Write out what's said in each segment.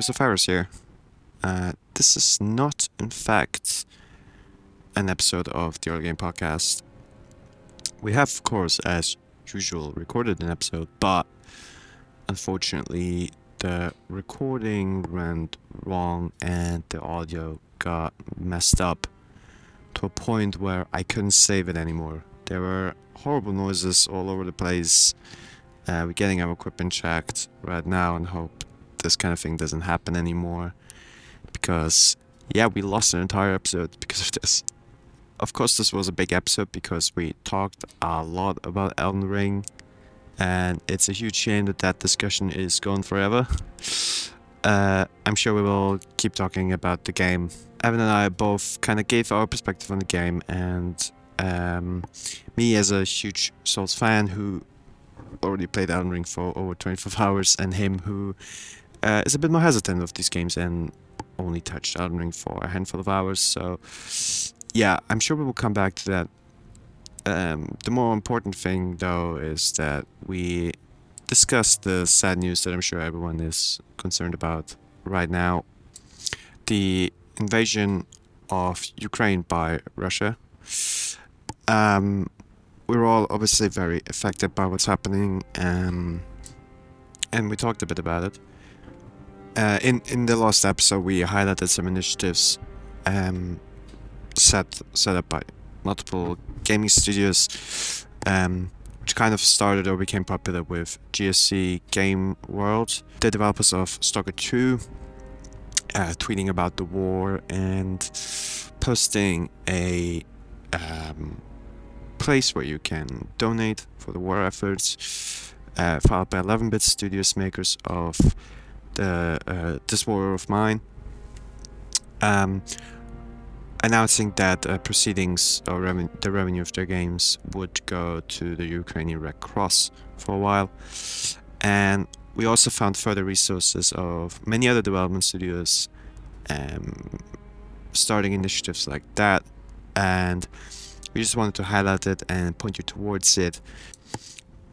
Cruciferus here. Uh, this is not, in fact, an episode of the EarlyGame Podcast. We have, of course, as usual, recorded an episode, but unfortunately, the recording went wrong and the audio got messed up to a point where I couldn't save it anymore. There were horrible noises all over the place. Uh, we're getting our equipment checked right now and hope this kind of thing doesn't happen anymore. Because, yeah, we lost an entire episode because of this. Of course, this was a big episode because we talked a lot about Elden Ring. And it's a huge shame that that discussion is gone forever. Uh, I'm sure we will keep talking about the game. Evan and I both kind of gave our perspective on the game, and um, me as a huge Souls fan who already played Elden Ring for over 25 hours, and him who uh, is a bit more hesitant of these games and only touched Elden Ring for a handful of hours. So, yeah, I'm sure we will come back to that. Um, the more important thing, though, is that we discuss the sad news that I'm sure everyone is concerned about right now the invasion of Ukraine by Russia. Um, we're all obviously very affected by what's happening, um, and we talked a bit about it. Uh, in in the last episode, we highlighted some initiatives um, set set up by multiple gaming studios, um, which kind of started or became popular with GSC Game World, the developers of Stalker 2, uh, tweeting about the war and posting a um, place where you can donate for the war efforts, uh, by 11-bit studios makers of the uh, This of Mine, um, announcing that uh, proceedings or reven the revenue of their games would go to the Ukrainian Red Cross for a while. And we also found further resources of many other development studios um, starting initiatives like that. And we just wanted to highlight it and point you towards it.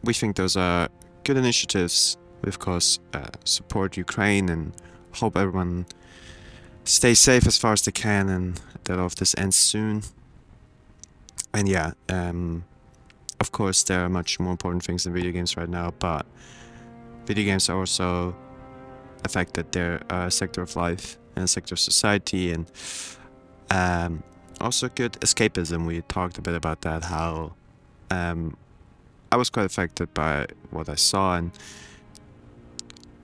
We think those are good initiatives. Of course, uh, support Ukraine and hope everyone stays safe as far as they can and that all of this ends soon. And yeah, um, of course, there are much more important things than video games right now, but video games are also affected their uh, sector of life and a sector of society and um, also good escapism. We talked a bit about that, how um, I was quite affected by what I saw and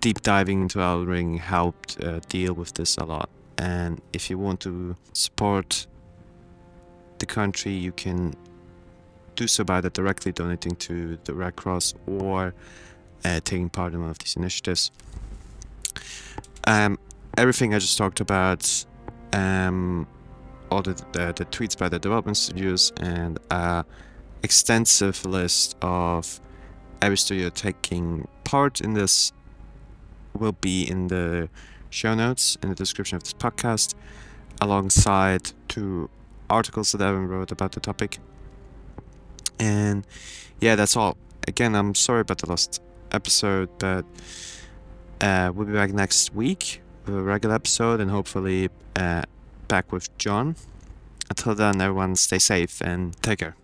deep diving into Elden Ring helped uh, deal with this a lot. And if you want to support the country, you can do so by directly donating to the Red Cross or uh, taking part in one of these initiatives. Um, everything I just talked about, um, all the, the, the tweets by the development studios, and a extensive list of every studio taking part in this will be in the show notes in the description of this podcast, alongside two articles that Evan wrote about the topic. And yeah, that's all. Again, I'm sorry about the last episode, but uh, we'll be back next week with a regular episode and hopefully uh, back with John. Until then, everyone stay safe and take care.